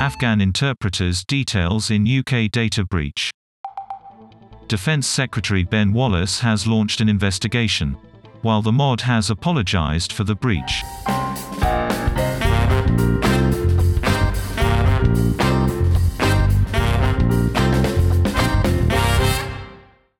Afghan interpreters details in UK data breach. Defense Secretary Ben Wallace has launched an investigation. While the MoD has apologized for the breach.